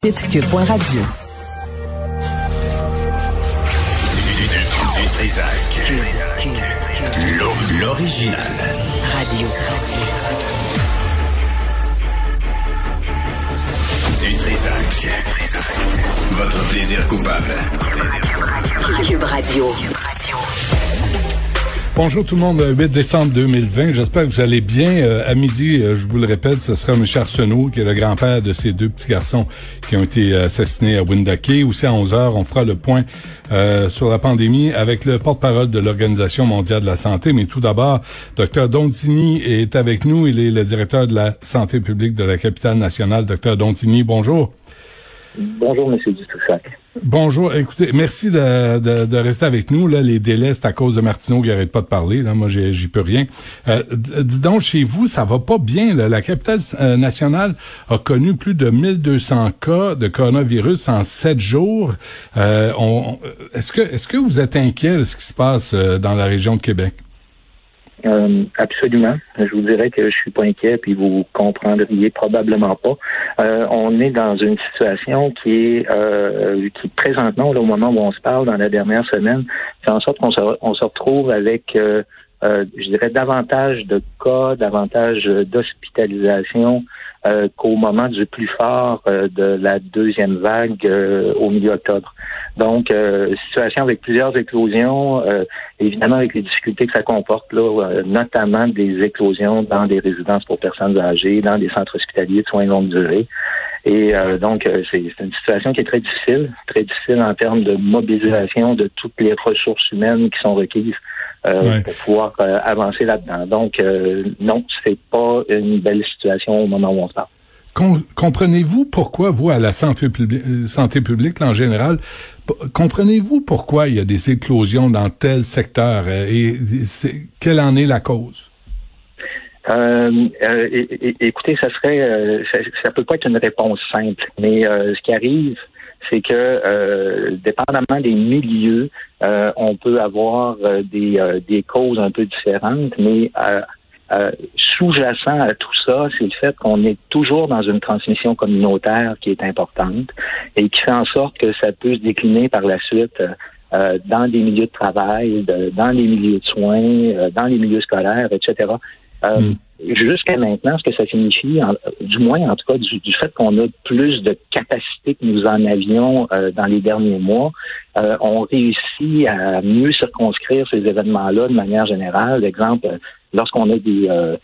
Cube.radio. L'original. Radio. Du Trisac. Votre plaisir coupable. Cube Radio. Bonjour tout le monde, 8 décembre 2020. J'espère que vous allez bien. Euh, à midi, euh, je vous le répète, ce sera M. Arsenault, qui est le grand-père de ces deux petits garçons qui ont été assassinés à Windake. Aussi à 11 heures, on fera le point euh, sur la pandémie avec le porte-parole de l'Organisation mondiale de la santé. Mais tout d'abord, Dr Dontini est avec nous. Il est le directeur de la santé publique de la capitale nationale. Dr Dontini, bonjour. Bonjour, M. Dutoussac. Bonjour. Écoutez, merci de, rester avec nous. Là, les délais, c'est à cause de Martineau qui n'arrête pas de parler. Là, moi, j'y peux rien. Euh, dis donc, chez vous, ça va pas bien. La capitale euh, nationale a connu plus de 1200 cas de coronavirus en sept jours. Euh, est-ce que, est-ce que vous êtes inquiet de ce qui se passe euh, dans la région de Québec? Euh, absolument. Je vous dirais que je suis pas inquiet, puis vous comprendriez probablement pas. Euh, on est dans une situation qui est euh, qui présentement, là, au moment où on se parle, dans la dernière semaine, fait en sorte qu'on se, se retrouve avec euh, euh, je dirais davantage de cas, davantage d'hospitalisation euh, qu'au moment du plus fort euh, de la deuxième vague euh, au milieu octobre. Donc, situation avec plusieurs éclosions, évidemment avec les difficultés que ça comporte, là, notamment des éclosions dans des résidences pour personnes âgées, dans des centres hospitaliers de soins longue durée. Et donc, c'est une situation qui est très difficile, très difficile en termes de mobilisation de toutes les ressources humaines qui sont requises euh, pour pouvoir euh, avancer là-dedans. Donc, euh, non, c'est pas une belle situation au moment où on se parle. comprenez-vous pourquoi, vous, à la santé, santé publique en général, comprenez-vous pourquoi il y a des éclosions dans tel secteur et quelle en est la cause? écoutez, ça serait, ça, ça, peut pas être une réponse simple, mais ce qui arrive, c'est que euh, dépendamment des milieux, euh, on peut avoir euh, des, des causes un peu différentes, mais sous-jacent à tout ça, c'est le fait qu'on est toujours dans une transmission communautaire qui est importante et qui fait en sorte que ça peut se décliner par la suite dans des milieux de travail, dans les milieux de soins, dans les milieux scolaires, etc. jusqu'à maintenant, ce que ça signifie, du moins en tout cas du, fait qu'on a plus de capacité que nous en avions euh, dans les derniers mois, euh, on réussit à mieux circonscrire ces événements-là de manière générale. Exemple, lorsqu'on a des euh,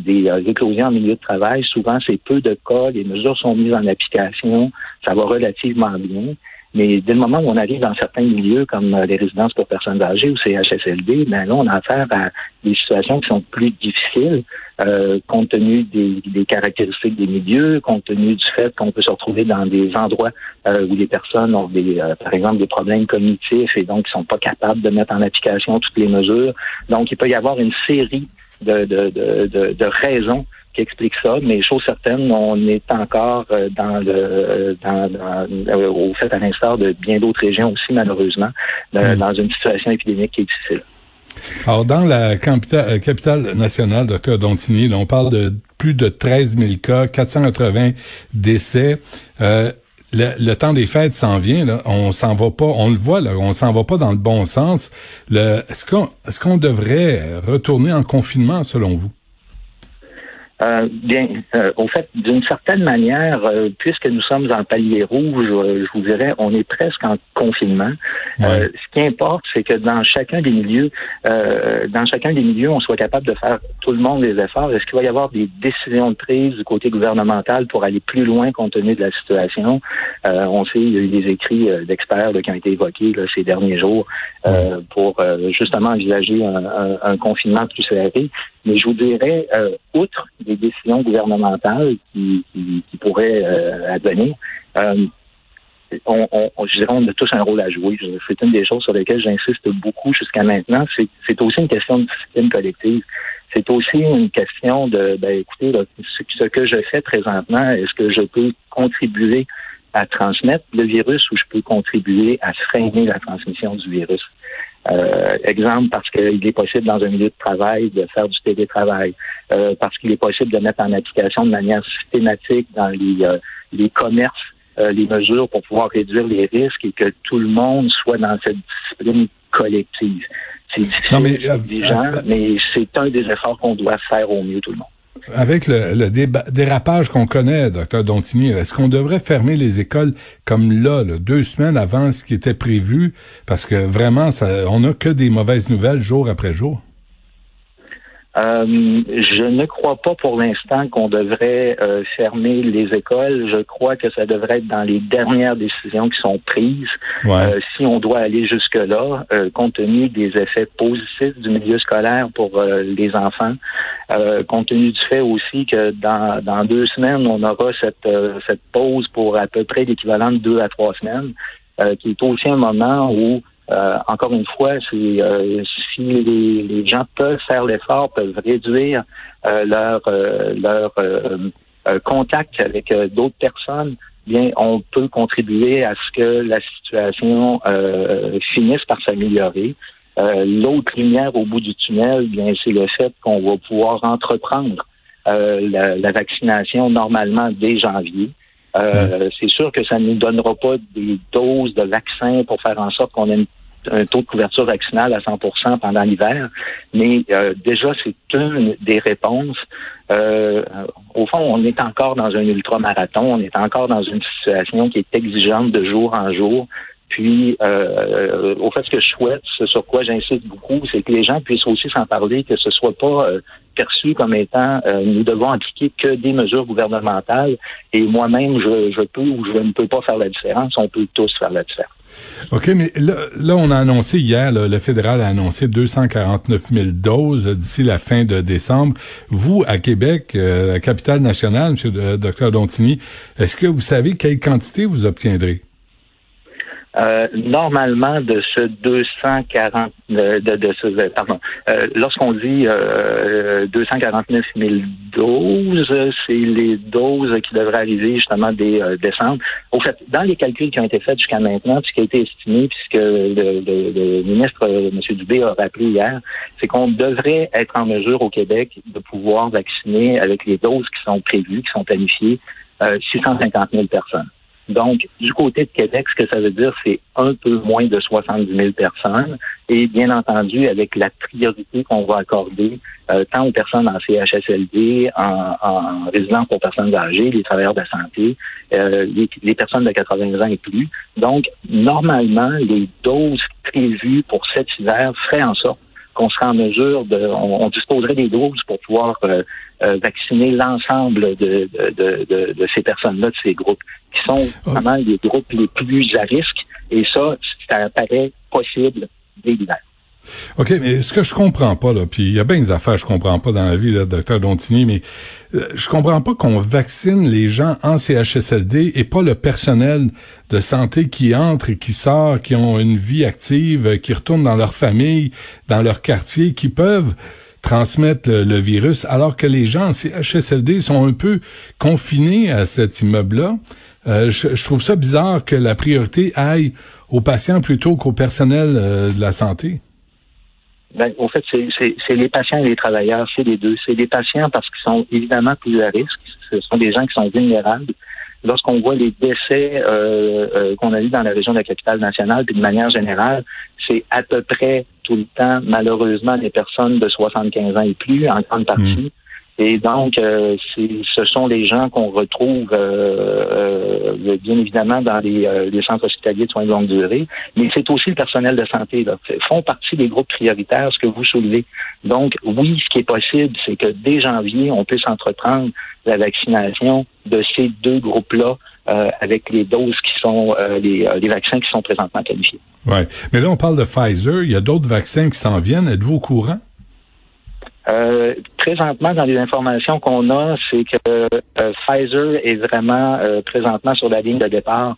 des éclosions en milieu de travail, souvent c'est peu de cas, les mesures sont mises en application, ça va relativement bien. Mais dès le moment où on arrive dans certains milieux, comme les résidences pour personnes âgées ou CHSLD, ben là, on a affaire à des situations qui sont plus difficiles. Euh, compte tenu des, des, caractéristiques des milieux, compte tenu du fait qu'on peut se retrouver dans des endroits euh, où les personnes ont des, euh, par exemple, des problèmes cognitifs et donc ils sont pas capables de mettre en application toutes les mesures. Donc, il peut y avoir une série de, de, de, de, raisons qui expliquent ça, mais chose certaine, on est encore dans le dans, dans au fait à l'instar de bien d'autres régions aussi, malheureusement, mm. dans une situation épidémique qui est difficile. Alors, dans la capitale, capitale nationale, Dr. Dontini, on parle de plus de 13 000 cas, 480 décès. Euh, le, temps des fêtes s'en vient, là. on s'en va pas, on le voit, là, on s'en va pas dans le bon sens. est-ce qu'on, est-ce qu'on devrait retourner en confinement selon vous? Euh, bien, euh, au fait, d'une certaine manière, euh, puisque nous sommes en palier rouge, je vous dirais, on est presque en confinement. ce qui importe, c'est que dans chacun des milieux, dans chacun des milieux, on soit capable de faire tout le monde des efforts. Est-ce qu'il va y avoir des décisions de prise du côté gouvernemental pour aller plus loin compte tenu de la situation? On sait, il y a eu des écrits d'experts qui ont été évoqués ces derniers jours pour justement envisager un, un, confinement plus serré. Mais je vous dirais, outre des décisions gouvernementales qui, qui, pourraient euh, advenir. Euh, on, on, je dirais, on a tous un rôle à jouer. C'est une des choses sur lesquelles j'insiste beaucoup jusqu'à maintenant. C'est aussi une question de discipline collective. C'est aussi une question de, ben, écoutez, ce, que je fais présentement, est-ce que je peux contribuer à transmettre le virus ou je peux contribuer à freiner la transmission du virus? Euh, exemple, parce qu'il est possible dans un milieu de travail de faire du télétravail, euh, parce qu'il est possible de mettre en application de manière systématique dans les, euh, les commerces les mesures pour pouvoir réduire les risques et que tout le monde soit dans cette discipline collective. C'est difficile, mais, euh, mais c'est un des efforts qu'on doit faire au mieux tout le monde. Avec le, dérapage qu'on connaît, docteur Dontini, est-ce qu'on devrait fermer les écoles comme là, deux semaines avant ce qui était prévu, parce que vraiment, ça, on n'a que des mauvaises nouvelles jour après jour? Euh, je ne crois pas pour l'instant qu'on devrait euh, fermer les écoles. Je crois que ça devrait être dans les dernières décisions qui sont prises. Euh, si on doit aller jusque-là, compte tenu des effets positifs du milieu scolaire pour les enfants, compte tenu du fait aussi que dans, dans deux semaines, on aura cette, cette pause pour à peu près l'équivalent de deux à trois semaines, qui est aussi un moment où euh, encore une fois, euh, si les, gens peuvent faire l'effort, peuvent réduire euh, leur leur contact avec d'autres personnes, bien, on peut contribuer à ce que la situation finisse par s'améliorer. L'autre lumière au bout du tunnel, bien, c'est le fait qu'on va pouvoir entreprendre la, la, vaccination normalement dès janvier. C'est sûr que ça ne nous donnera pas des doses de vaccins pour faire en sorte qu'on ait une un taux de couverture vaccinale à 100% pendant l'hiver, mais euh, déjà, c'est une des réponses. Euh, au fond, on est encore dans un ultramarathon, on est encore dans une situation qui est exigeante de jour en jour. Puis, euh, au fait, ce que je souhaite, ce sur quoi j'insiste beaucoup, c'est que les gens puissent aussi s'en parler, que ce soit pas perçu comme étant nous devons appliquer que des mesures gouvernementales et moi-même, je, je peux ou je ne peux pas faire la différence. On peut tous faire la différence. OK, mais là, on a annoncé hier, le fédéral a annoncé 249 000 doses d'ici la fin de décembre. Vous, à Québec, euh, capitale nationale, M. Dr Dontini, est-ce que vous savez quelle quantité vous obtiendrez? Euh, normalement, de ce 240, de, de ce, pardon, euh, lorsqu'on dit euh, 249 000 doses, c'est les doses qui devraient arriver justement euh, décembre. Au fait, dans les calculs qui ont été faits jusqu'à maintenant, ce qui a été estimé, puisque le, le, ministre M. Dubé a rappelé hier, c'est qu'on devrait être en mesure au Québec de pouvoir vacciner avec les doses qui sont prévues, qui sont planifiées, 650 000 personnes. Donc, du côté de Québec, ce que ça veut dire, c'est un peu moins de 70 000 personnes. Et bien entendu, avec la priorité qu'on va accorder euh, tant aux personnes en CHSLD, en, en résidence pour personnes âgées, les travailleurs de la santé, euh, les, les, personnes de 80 ans et plus. Donc, normalement, les doses prévues pour cet hiver feraient en sorte qu'on serait en mesure de, on, disposerait des doses pour pouvoir euh, euh, vacciner l'ensemble de, de, de, ces personnes-là, de ces groupes, qui sont ah. vraiment les groupes les plus à risque. Et ça, ça paraît possible dès l'hiver. OK, mais ce que je comprends pas, là, puis il y a bien des affaires que je comprends pas dans la vie, là, docteur Dontini, mais euh, je comprends pas qu'on vaccine les gens en CHSLD et pas le personnel de santé qui entre et qui sort, qui ont une vie active, euh, qui retournent dans leur famille, dans leur quartier, qui peuvent transmettre le, virus, alors que les gens en CHSLD sont un peu confinés à cet immeuble-là. Euh, je, trouve ça bizarre que la priorité aille aux patients plutôt qu'au personnel de la santé. Ben, au fait, c'est les patients et les travailleurs, c'est les deux. C'est les patients parce qu'ils sont évidemment plus à risque. Ce sont des gens qui sont vulnérables. Lorsqu'on voit les décès euh, euh, qu'on a eu dans la région de la capitale nationale, puis de manière générale, c'est à peu près tout le temps, malheureusement, des personnes de 75 ans et plus, en grande partie. Mmh. Et donc, euh, ce sont les gens qu'on retrouve euh, euh, bien évidemment dans les, les, centres hospitaliers de soins de longue durée, mais c'est aussi le personnel de santé. Là, font partie des groupes prioritaires, ce que vous soulevez. Donc, oui, ce qui est possible, c'est que dès janvier, on puisse entreprendre la vaccination de ces deux groupes-là avec les doses qui sont les, les, vaccins qui sont présentement qualifiés. Ouais, mais là on parle de Pfizer. Il y a d'autres vaccins qui s'en viennent. Êtes-vous au courant? Euh, présentement, dans les informations qu'on a, c'est que euh, Pfizer est vraiment euh, présentement sur la ligne de départ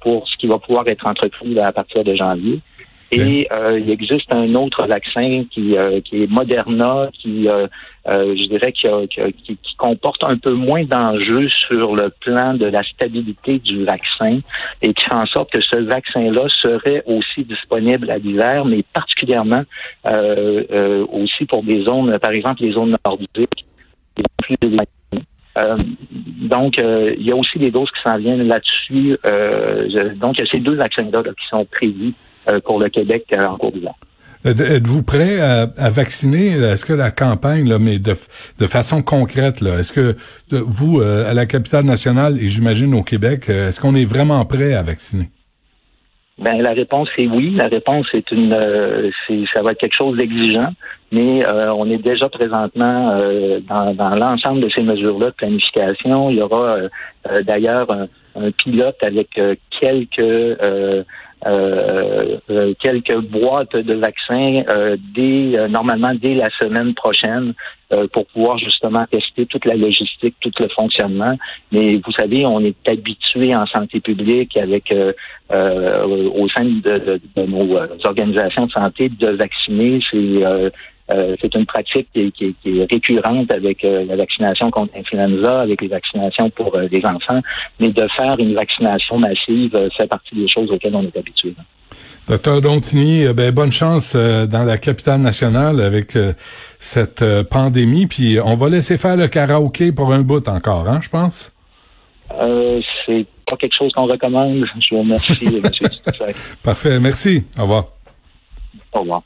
pour ce qui va pouvoir être entrepris à partir de janvier. Et euh, il existe un autre vaccin qui, euh, qui est Moderna, qui, euh, je dirais, qui, qui, qui, comporte un peu moins d'enjeux sur le plan de la stabilité du vaccin et qui fait en sorte que ce vaccin-là serait aussi disponible à l'hiver, mais particulièrement aussi pour des zones, par exemple les zones nordiques, plus donc, il y a aussi des doses qui s'en viennent là-dessus. donc, il y a ces deux vaccins-là qui sont prévus pour le Québec en cours d'hiver. Êtes-vous prêt à, vacciner? Est-ce que la campagne, là, mais de, de façon concrète, là, est-ce que vous, à la capitale nationale et j'imagine au Québec, est-ce qu'on est vraiment prêt à vacciner? Ben la réponse est oui. La réponse est une, euh, c'est, ça va être quelque chose d'exigeant, mais euh, on est déjà présentement euh, dans, dans l'ensemble de ces mesures-là de planification. Il y aura d'ailleurs un, un, pilote avec quelques euh, euh, quelques boîtes de vaccins euh, dès normalement dès la semaine prochaine pour pouvoir justement tester toute la logistique, tout le fonctionnement. Mais vous savez, on est habitué en santé publique avec au sein de, de, nos organisations de santé de vacciner. C'est euh, c'est une pratique qui, qui, qui, est récurrente avec euh, la vaccination contre l'influenza, avec les vaccinations pour euh, les enfants, mais de faire une vaccination massive fait partie des choses auxquelles on est habitué. Docteur Dontini, ben, bonne chance dans la capitale nationale avec cette pandémie. Puis on va laisser faire le karaoké pour un bout encore, hein, je pense? C'est pas quelque chose qu'on recommande. Je vous remercie, M. Parfait, merci. Au revoir. Au revoir.